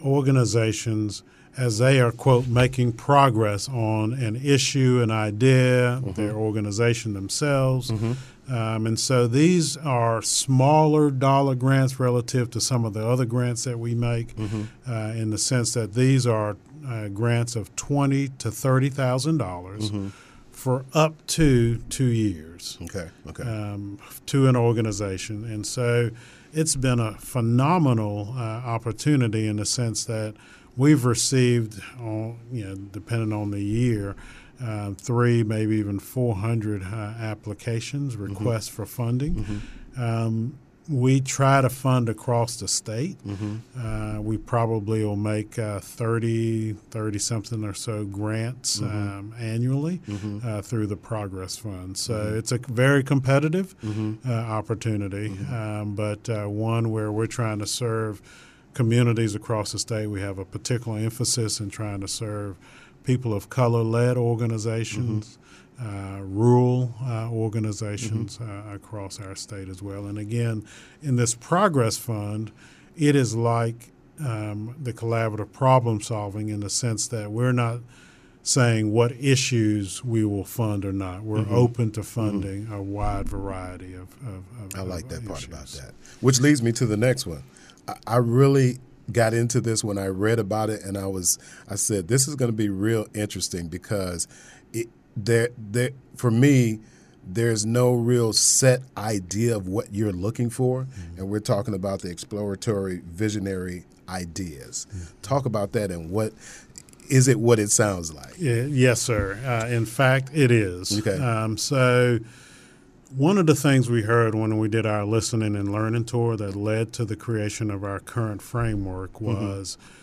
organizations as they are, quote, making progress on an issue, an idea, mm-hmm. their organization themselves. Mm-hmm. Um, and so these are smaller dollar grants relative to some of the other grants that we make, mm-hmm. uh, in the sense that these are uh, grants of twenty to thirty thousand dollars mm-hmm. for up to two years. Okay. Okay. Um, to an organization, and so it's been a phenomenal uh, opportunity in the sense that we've received, you know, depending on the year, uh, three, maybe even 400 uh, applications, mm-hmm. requests mm-hmm. for funding. Mm-hmm. Um, we try to fund across the state. Mm-hmm. Uh, we probably will make uh, 30, 30 something or so grants mm-hmm. um, annually mm-hmm. uh, through the Progress Fund. So mm-hmm. it's a very competitive mm-hmm. uh, opportunity, um, but uh, one where we're trying to serve communities across the state. We have a particular emphasis in trying to serve people of color led organizations uh, rural uh, organizations mm-hmm. uh, across our state as well. And again, in this Progress Fund, it is like um, the collaborative problem solving in the sense that we're not saying what issues we will fund or not. We're mm-hmm. open to funding mm-hmm. a wide variety of. of, of I like that part about that. Which leads me to the next one. I, really got into this when I read about it, and I was I said this is going to be real interesting because it, there, there for me, there's no real set idea of what you're looking for, mm-hmm. and we're talking about the exploratory, visionary ideas. Mm-hmm. Talk about that and what is it? What it sounds like? Yeah, yes, sir. Uh, in fact, it is. Okay. Um, so. One of the things we heard when we did our listening and learning tour that led to the creation of our current framework mm-hmm. was mm-hmm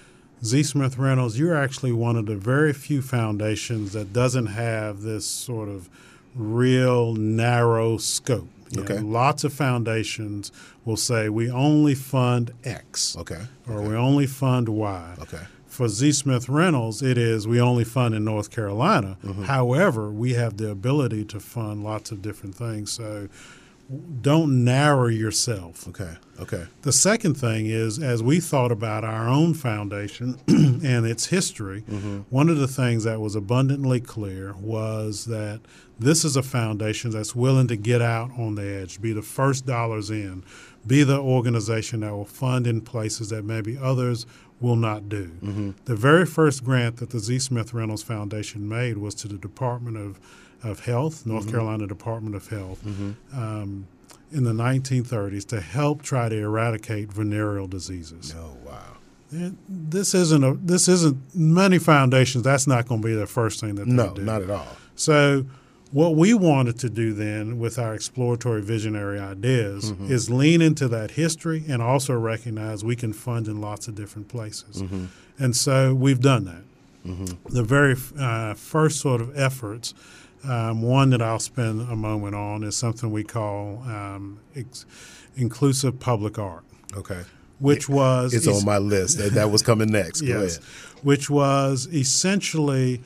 Z. Smith Reynolds, you're actually one of the very few foundations that doesn't have this sort of real narrow scope. You okay. Know, lots of foundations will say we only fund X. Okay. Or okay. we only fund Y. Okay. For Z. Smith Reynolds, it is we only fund in North Carolina. Mm-hmm. However, we have the ability to fund lots of different things. So don't narrow yourself. Okay. Okay. The second thing is, as we thought about our own foundation and its history, mm-hmm. one of the things that was abundantly clear was that this is a foundation that's willing to get out on the edge, be the first dollars in, be the organization that will fund in places that maybe others will not do. Mm-hmm. The very first grant that the Z. Smith Reynolds Foundation made was to the Department of of Health, North mm-hmm. Carolina Department of Health, mm-hmm. um, in the 1930s to help try to eradicate venereal diseases. Oh wow! And this isn't a this isn't many foundations. That's not going to be the first thing that no, do. No, not at all. So. What we wanted to do then with our exploratory visionary ideas mm-hmm. is lean into that history and also recognize we can fund in lots of different places. Mm-hmm. And so we've done that. Mm-hmm. The very uh, first sort of efforts um, one that I'll spend a moment on is something we call um, ex- inclusive public art. Okay. Which was it's es- on my list. That, that was coming next. yes. Which was essentially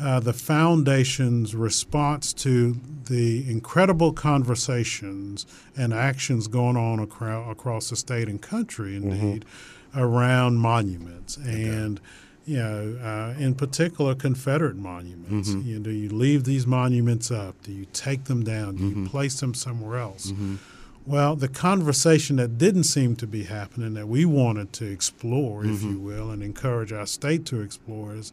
uh, the foundation's response to the incredible conversations and actions going on acro- across the state and country, indeed, mm-hmm. around monuments okay. and you know, uh, in particular Confederate monuments. Mm-hmm. You know, do you leave these monuments up? Do you take them down? Do mm-hmm. you place them somewhere else? Mm-hmm. Well, the conversation that didn't seem to be happening that we wanted to explore, if mm-hmm. you will, and encourage our state to explore is,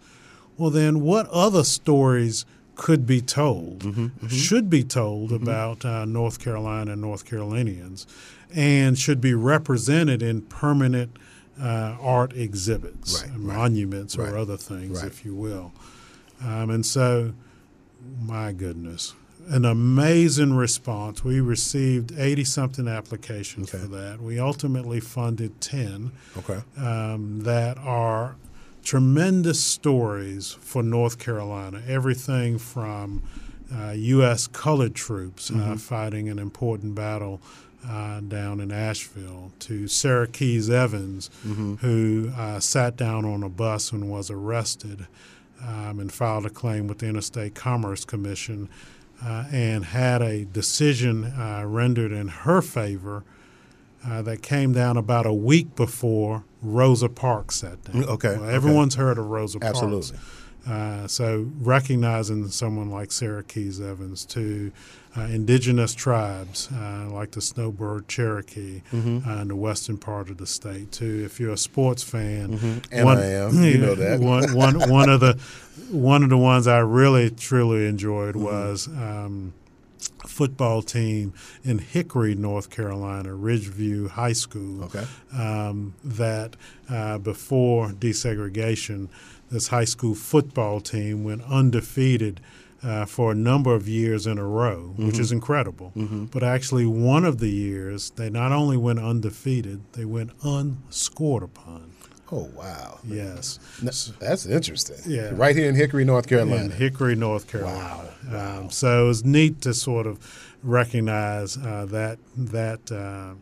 well, then what other stories could be told, mm-hmm. Mm-hmm. should be told about uh, North Carolina and North Carolinians, and should be represented in permanent – uh, art exhibits, right, monuments, right, or other things, if you will. Um, and so, my goodness, an amazing response. We received 80 something applications okay. for that. We ultimately funded 10 okay. um, that are tremendous stories for North Carolina. Everything from uh, U.S. colored troops uh, mm-hmm. uh, fighting an important battle uh, down in Asheville, to Sarah Keys Evans, mm-hmm. who uh, sat down on a bus and was arrested um, and filed a claim with the Interstate Commerce Commission uh, and had a decision uh, rendered in her favor uh, that came down about a week before Rosa Parks sat down. Okay. Well, everyone's okay. heard of Rosa Parks. Absolutely. Uh, so recognizing someone like Sarah Keys Evans to uh, indigenous tribes uh, like the Snowbird Cherokee mm-hmm. Uh, in the western part of the state too. If you're a sports fan, mm-hmm. and one, I am, you know that one, one, one of the one of the ones I really truly enjoyed mm-hmm. was. Um, football team in Hickory, North Carolina, Ridgeview High School. Okay. Um, that uh, before desegregation, this high school football team went undefeated uh, for a number of years in a row, mm-hmm. which is incredible. Mm-hmm. But actually, one of the years, they not only went undefeated, they went unscored upon. Oh wow! Yes, that's interesting. Yeah, right here in Hickory, North Carolina. In Hickory, North Carolina. Wow. wow. Um, so it was neat to sort of recognize uh, that that uh,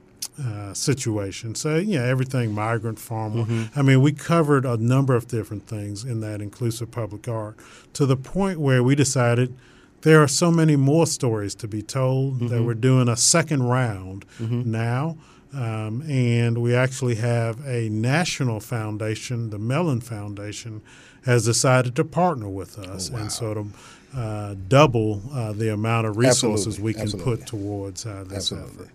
uh, situation. So yeah, everything migrant farmer. Mm-hmm. I mean, we covered a number of different things in that inclusive public art to the point where we decided there are so many more stories to be told mm-hmm. that we're doing a second round mm-hmm. now. Um, and we actually have a national foundation, the Mellon Foundation, has decided to partner with us oh, wow. and sort of uh, double uh, the amount of resources Absolutely. we can Absolutely. put towards uh, this Absolutely. effort.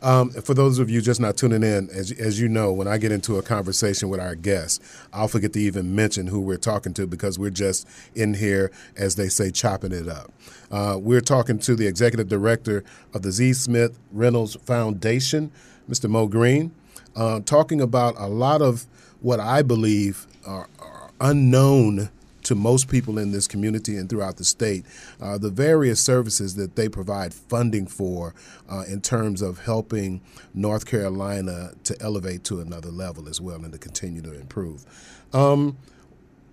Um, for those of you just not tuning in, as, as you know, when I get into a conversation with our guests, I'll forget to even mention who we're talking to because we're just in here, as they say, chopping it up. Uh, we're talking to the executive director of the Z. Smith Reynolds Foundation, Mr. Mo Green, uh, talking about a lot of what I believe are, are unknown to most people in this community and throughout the state, uh, the various services that they provide funding for uh, in terms of helping North Carolina to elevate to another level as well and to continue to improve. Um,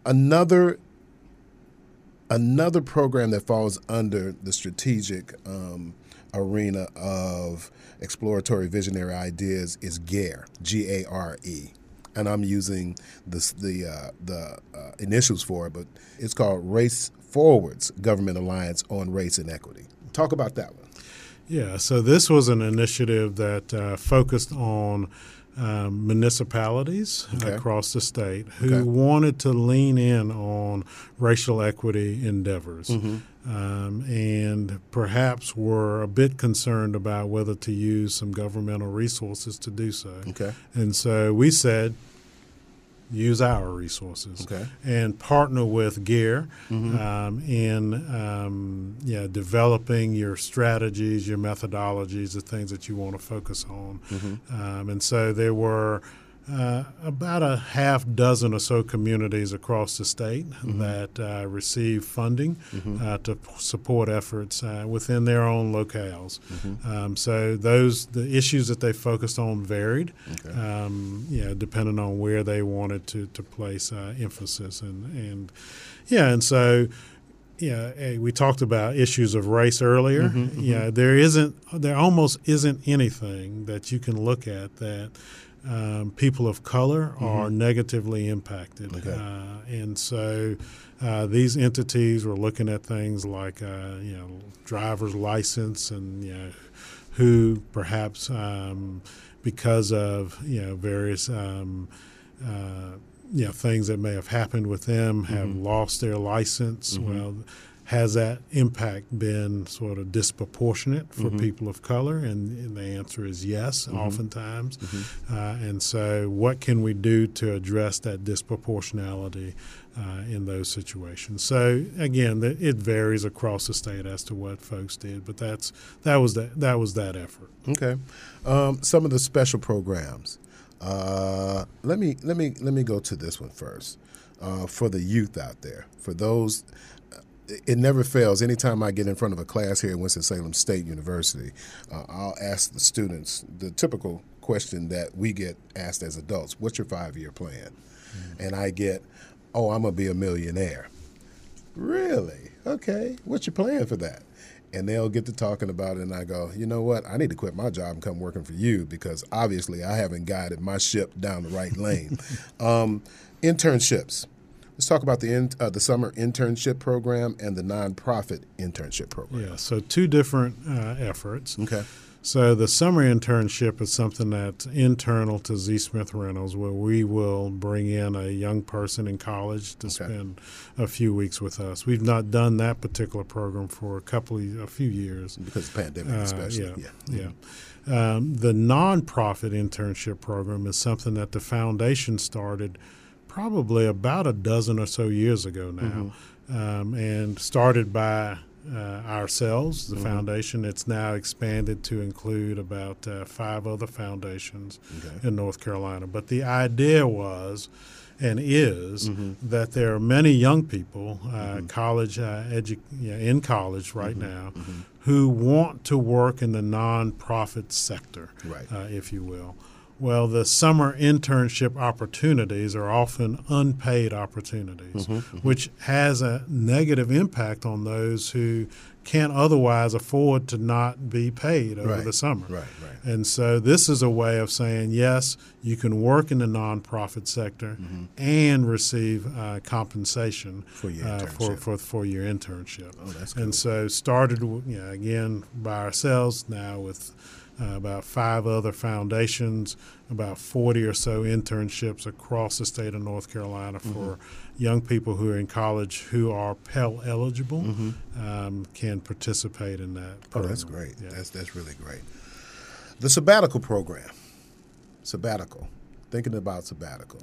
another another program that falls under the strategic um, arena of exploratory visionary ideas is GARE, G A R E and I'm using the the uh, the uh, initials for it, but it's called Race Forward's Government Alliance on Race and Equity. Talk about that one. Yeah, so this was an initiative that uh, focused on um, municipalities okay. across the state who okay. wanted to lean in on racial equity endeavors. Mm-hmm. Um, and perhaps were a bit concerned about whether to use some governmental resources to do so. Okay. And so we said, use our resources okay. and partner with GARE mm-hmm. um, in um, yeah, developing your strategies, your methodologies, the things that you want to focus on. Mm-hmm. Um, and so there were uh, about a half dozen or so communities across the state mm-hmm. that uh, receive funding mm-hmm. uh, to p- support efforts uh, within their own locales. Mm-hmm. Um, so those the issues that they focused on varied, okay. um, yeah, depending on where they wanted to to place uh, emphasis and and yeah, and so yeah, we talked about issues of race earlier. Mm-hmm, mm-hmm. Yeah, there isn't, there almost isn't anything that you can look at that um, people of color mm-hmm. are negatively impacted. Okay. Uh, and so uh, these entities were looking at things like, uh, you know, driver's license and, you know, who perhaps um, because of, you know, various, um, uh, you know, things that may have happened with them have mm-hmm. lost their license. Mm-hmm. Well, has that impact been sort of disproportionate for mm-hmm. people of color? And, and, the answer is yes, mm-hmm. oftentimes. Mm-hmm. Uh, and so, what can we do to address that disproportionality uh, in those situations? So, again, the, it varies across the state as to what folks did, but that's that was that that was that effort. Okay, um, some of the special programs. Uh, let me let me let me go to this one first. Uh, for the youth out there, for those it never fails. Anytime I get in front of a class here at Winston-Salem State University, uh, I'll ask the students the typical question that we get asked as adults What's your five year plan? Mm-hmm. And I get, Oh, I'm going to be a millionaire. Really? Okay. What's your plan for that? And they'll get to talking about it, and I go, You know what? I need to quit my job and come working for you because obviously I haven't guided my ship down the right lane. um, internships Let's talk about the in, uh, the summer internship program and the nonprofit internship program. Yeah, so two different uh, efforts. Okay. So the summer internship is something that's internal to Z Smith Reynolds, where we will bring in a young person in college to okay. spend a few weeks with us. We've not done that particular program for a couple of a few years because of the pandemic, uh, especially. yeah, yeah. yeah. Um, the nonprofit internship program is something that the foundation started probably about a dozen or so years ago now, mm-hmm. um, and started by uh, ourselves, the mm-hmm. foundation. It's now expanded to include about uh, five other foundations okay. in North Carolina. But the idea was and is mm-hmm. that there are many young people, uh, mm-hmm. college uh, edu- yeah, in college right mm-hmm. now, mm-hmm. who want to work in the nonprofit sector, right. uh, if you will. Well, the summer internship opportunities are often unpaid opportunities, mm-hmm, mm-hmm. which has a negative impact on those who can't otherwise afford to not be paid over right. the summer. Right, right. And so this is a way of saying, yes, you can work in the nonprofit sector mm-hmm. and receive uh, compensation for your, uh, for, for, for, your internship. Oh, that's cool. And so started, you know, again, by ourselves now with – uh, about five other foundations, about 40 or so internships across the state of North Carolina for mm-hmm. young people who are in college who are Pell eligible mm-hmm. um, can participate in that. Program. Oh, that's great. Yeah. That's that's really great. The sabbatical program, sabbatical, thinking about sabbatical.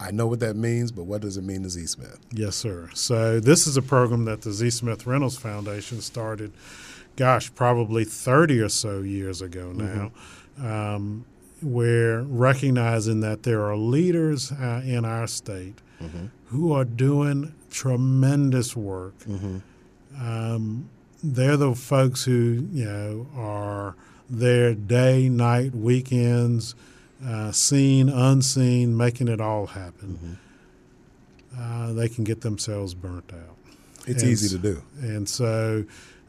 I know what that means, but what does it mean to Z Smith? Yes, sir. So this is a program that the Z Smith Reynolds Foundation started gosh, probably 30 or so years ago now, mm-hmm. um, we're recognizing that there are leaders uh, in our state mm-hmm. who are doing tremendous work. Mm-hmm. Um, they're the folks who, you know, are there day, night, weekends, uh, seen, unseen, making it all happen. Mm-hmm. Uh, they can get themselves burnt out. It's and, easy to do. And so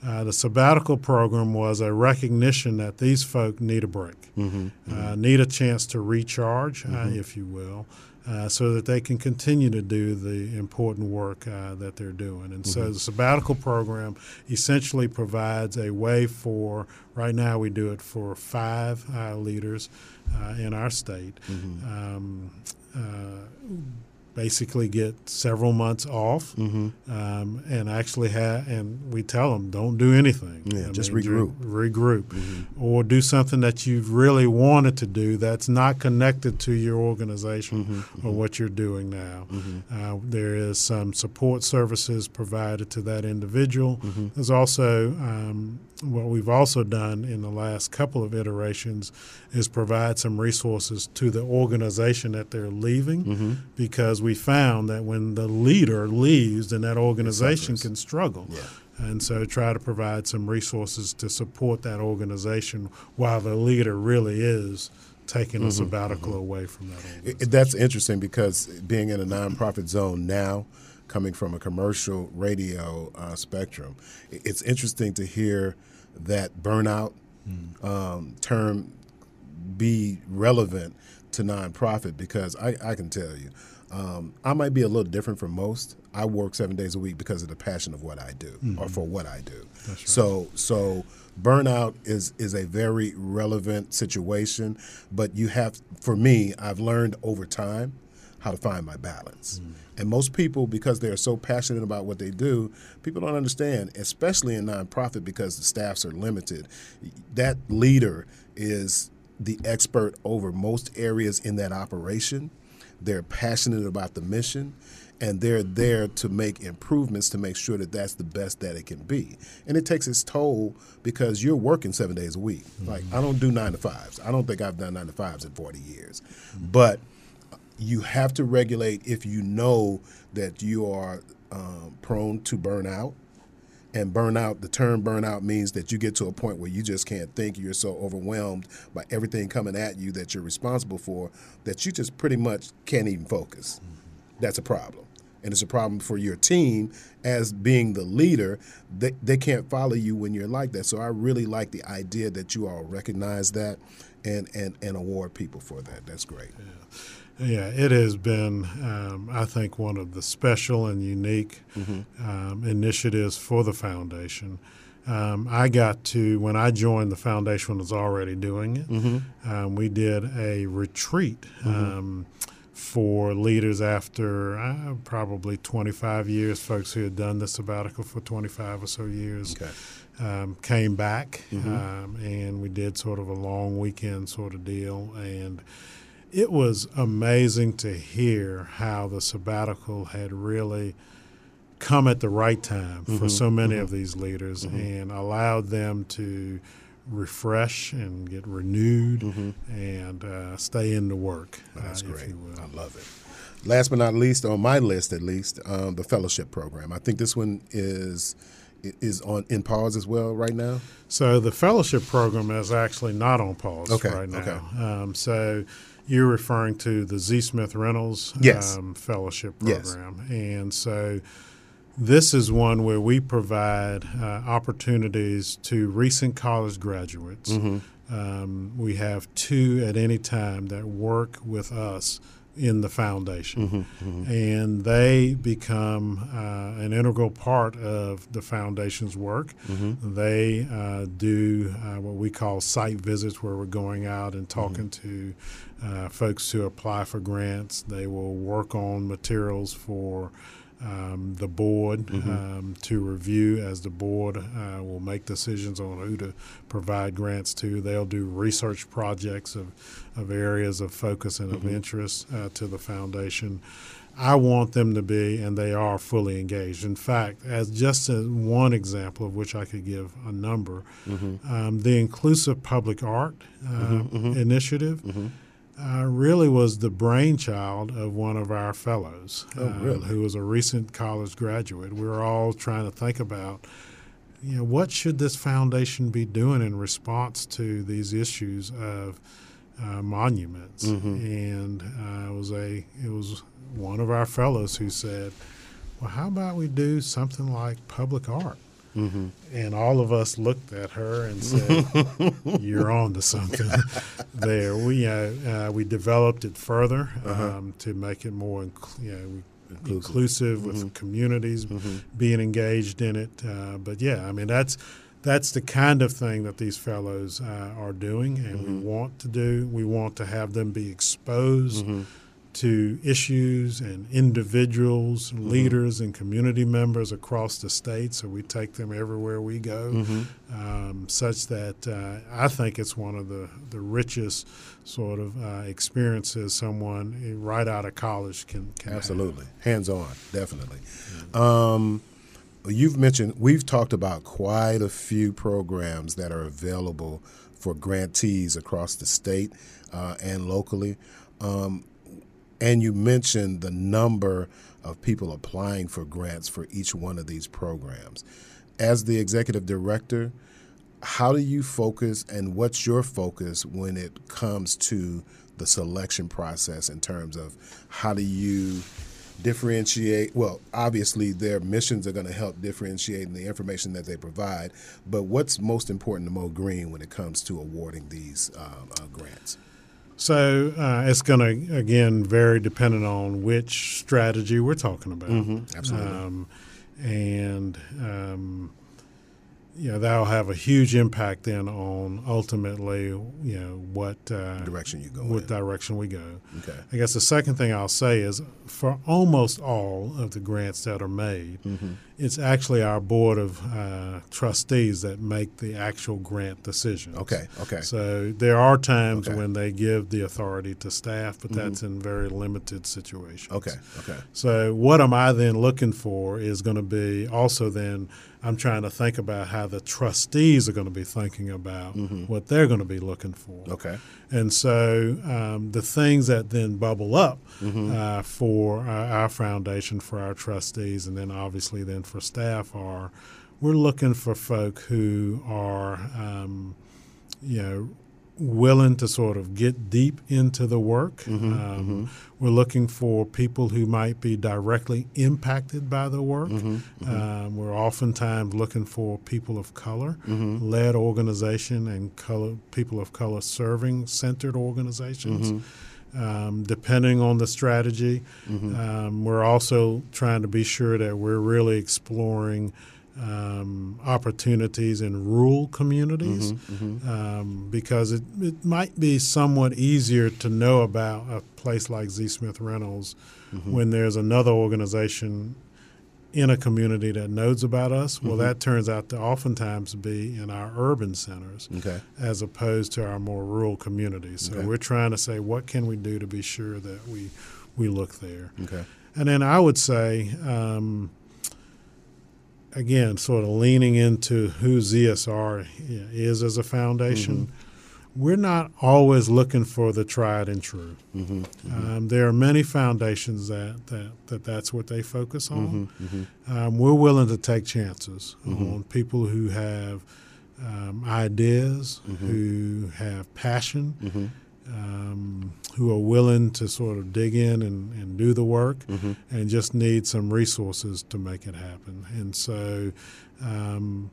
uh, the sabbatical program was a recognition that these folk need a break, mm-hmm, uh, mm-hmm. need a chance to recharge, uh, mm-hmm. uh, if you will, uh, so that they can continue to do the important work uh, that they're doing. And so mm-hmm. the sabbatical program essentially provides a way for, right now we do it for five leaders in our state. Mm-hmm. Um, basically get several months off mm-hmm. um, and actually have and we tell them don't do anything yeah, just mean, regroup regroup mm-hmm. or do something that you've really wanted to do that's not connected to your organization mm-hmm. or mm-hmm. what you're doing now mm-hmm. uh, there is some support services provided to that individual mm-hmm. there's also um, what we've also done in the last couple of iterations is provide some resources to the organization that they're leaving mm-hmm. because we found that when the leader leaves then that organization can struggle yeah. and so try to provide some resources to support that organization while the leader really is taking mm-hmm. a sabbatical mm-hmm. away from that it, that's interesting because being in a nonprofit zone now coming from a commercial radio uh, spectrum it's interesting to hear that burnout mm. um, term be relevant to nonprofit because I, I can tell you, um, I might be a little different from most. I work seven days a week because of the passion of what I do mm-hmm. or for what I do. Right. So so burnout is is a very relevant situation, but you have for me, I've learned over time how to find my balance. Mm. And most people, because they are so passionate about what they do, people don't understand, especially in nonprofit because the staffs are limited. That leader is the expert over most areas in that operation. They're passionate about the mission and they're there to make improvements to make sure that that's the best that it can be. And it takes its toll because you're working seven days a week. Mm-hmm. Like, I don't do nine to fives. I don't think I've done nine to fives in 40 years. Mm-hmm. But you have to regulate if you know that you are um, prone to burnout. And burnout, the term burnout means that you get to a point where you just can't think. You're so overwhelmed by everything coming at you that you're responsible for that you just pretty much can't even focus. That's a problem. And it's a problem for your team as being the leader. They, they can't follow you when you're like that. So I really like the idea that you all recognize that and, and, and award people for that. That's great. Yeah. Yeah, it has been, um, I think, one of the special and unique mm-hmm. um, initiatives for the foundation. Um, I got to, when I joined, the foundation was already doing it. Mm-hmm. Um, we did a retreat mm-hmm. Um, for leaders after uh, probably 25 years, folks who had done the sabbatical for 25 or so years. Okay. Um, came back mm-hmm. and we did sort of a long weekend sort of deal and it was amazing to hear how the sabbatical had really come at the right time mm-hmm. for so many mm-hmm. of these leaders mm-hmm. and allowed them to refresh and get renewed mm-hmm. and uh, stay in the work. That's uh, great. I love it. Last but not least, on my list at least, um, the fellowship program. I think this one is is on in pause as well right now. So the fellowship program is actually not on pause okay, right now. Okay. Um, so you're referring to the Z Smith Reynolds yes. um, fellowship program, yes. and so this is one where we provide uh, opportunities to recent college graduates. Mm-hmm. Um, we have two at any time that work with us in the foundation. Mm-hmm, mm-hmm. And they become uh, an integral part of the foundation's work. Mm-hmm. They uh, do uh, what we call site visits, where we're going out and talking mm-hmm. to uh, folks who apply for grants. They will work on materials for um, the board mm-hmm. um, to review as the board uh, will make decisions on who to provide grants to. They'll do research projects of, of areas of focus and mm-hmm. of interest uh, to the foundation. I want them to be, and they are fully engaged. In fact, as just a, one example of which I could give a number, mm-hmm. um, the Inclusive Public Art uh, mm-hmm. Mm-hmm. Initiative mm-hmm uh, really was the brainchild of one of our fellows, oh, uh, who was a recent college graduate. We were all trying to think about, you know, what should this foundation be doing in response to these issues of uh, monuments? Mm-hmm. And uh, it was a it was one of our fellows who said, "Well, how about we do something like public art?" Mm-hmm. And all of us looked at her and said, "You're on to something." there, we uh, uh, we developed it further uh-huh. um, to make it more, you know, inclusive, inclusive mm-hmm. with communities mm-hmm. being engaged in it. Uh, but yeah, I mean that's that's the kind of thing that these fellows uh, are doing, and we mm-hmm. want to do. We want to have them be exposed mm-hmm to issues and individuals, mm-hmm. leaders, and community members across the state. So we take them everywhere we go, mm-hmm. um, such that uh, I think it's one of the, the richest sort of uh, experiences someone right out of college can, can absolutely hands on, definitely. Mm-hmm. Um, you've mentioned we've talked about quite a few programs that are available for grantees across the state uh, and locally. Um, and you mentioned the number of people applying for grants for each one of these programs. As the executive director, how do you focus and what's your focus when it comes to the selection process in terms of how do you differentiate well obviously their missions are going to help differentiate in the information that they provide but what's most important to Mo Green when it comes to awarding these uh, uh, grants so uh, it's going to again vary depending on which strategy we're talking about. Mm-hmm. Absolutely. Um, and um, you know that'll have a huge impact then on ultimately you know what uh, direction you go what in. direction we go okay i guess the second thing i'll say is for almost all of the grants that are made mm-hmm. it's actually our board of uh, trustees that make the actual grant decision. okay okay so there are times okay. when they give the authority to staff but mm-hmm. that's in very limited situations okay okay so what am i then looking for is going to be also then I'm trying to think about how the trustees are going to be thinking about mm-hmm. what they're going to be looking for. Okay. And so um, the things that then bubble up mm-hmm. uh, for our, our, foundation, for our trustees, and then obviously then for staff are we're looking for folk who are, um, you know, willing to sort of get deep into the work. Mm-hmm, um, mm-hmm. We're looking for people who might be directly impacted by the work. Mm-hmm, mm-hmm. um, we're oftentimes looking for people of color mm-hmm. led organization and color people of color serving centered organizations. Mm-hmm. Um, depending on the strategy, um, we're also trying to be sure that we're really exploring um, opportunities in rural communities mm-hmm, mm-hmm. Um, because it, it might be somewhat easier to know about a place like Z. Smith Reynolds mm-hmm. when there's another organization in a community that knows about us. Well, mm-hmm. that turns out to oftentimes be in our urban centers okay. as opposed to our more rural communities. So okay. we're trying to say, what can we do to be sure that we, we look there? Okay. And then I would say, um, again, sort of leaning into who ZSR is as a foundation. Mm-hmm we're not always looking for the tried and true. Mm-hmm, mm-hmm. Um, there are many foundations that, that, that that's what they focus on. Mm-hmm, mm-hmm. um, we're willing to take chances mm-hmm. on people who have um, ideas, who have passion, um, who are willing to sort of dig in and, and do the work, and just need some resources to make it happen. And so, um,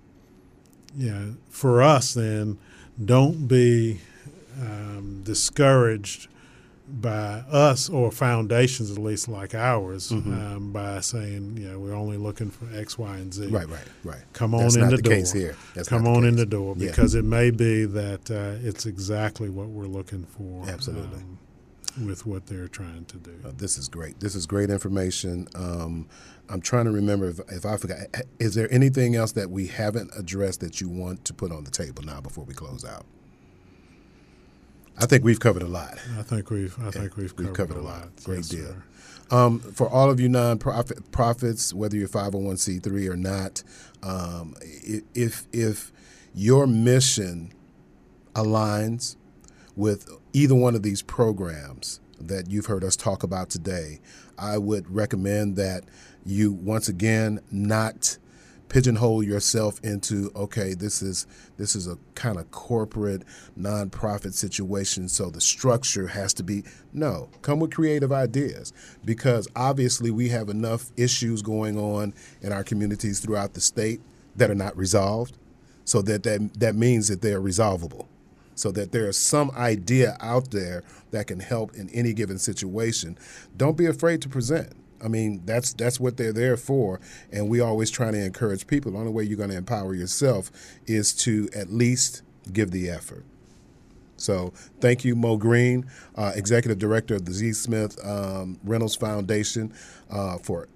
yeah, for us then don't be um, discouraged by us or foundations at least like ours mm-hmm. um, by saying you know we're only looking for X, Y, and Z. Right, right, right. Come on in the, the door. here. That's Come on in the door because yeah. it may be that uh, it's exactly what we're looking for. Absolutely. Um, with what they're trying to do. Uh, this is great. This is great information. Um, I'm trying to remember if, if I forgot. Is there anything else that we haven't addressed that you want to put on the table now before we close out? I think we've covered a lot. I think we've. I think we've covered, we've covered a lot. lot. Great yes, deal. Um, for all of you nonprofit profits, whether you're 501c3 or not, um, if if your mission aligns with either one of these programs that you've heard us talk about today, I would recommend that you once again not pigeonhole yourself into okay this is this is a kind of corporate nonprofit situation so the structure has to be no come with creative ideas. Because obviously we have enough issues going on in our communities throughout the state that are not resolved. So that that, that means that they are resolvable. So that there is some idea out there that can help in any given situation. Don't be afraid to present I mean, that's that's what they're there for, and we always try to encourage people. The only way you're going to empower yourself is to at least give the effort. So, thank you, Mo Green, uh, Executive Director of the Z. Smith um, Reynolds Foundation, uh, for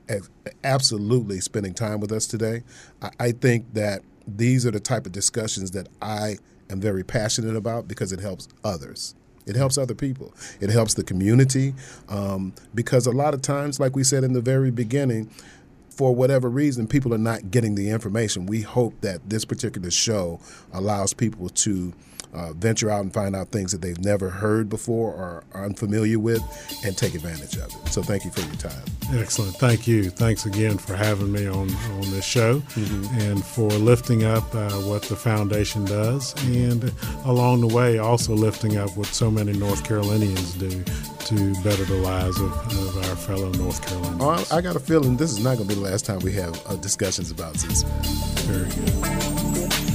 absolutely spending time with us today. I-, I think that these are the type of discussions that I am very passionate about because it helps others. It helps other people. It helps the community um, because a lot of times, like we said in the very beginning, for whatever reason, people are not getting the information. We hope that this particular show allows people to uh, venture out and find out things that they've never heard before or are unfamiliar with and take advantage of it. So thank you for your time. Excellent. Thank you. Thanks again for having me on, on this show mm-hmm. and for lifting up uh, what the foundation does and along the way also lifting up what so many North Carolinians do to better the lives of, of our fellow North Carolinians. Oh, I got a feeling this is not going to be the last time we have uh, discussions about this. Very good.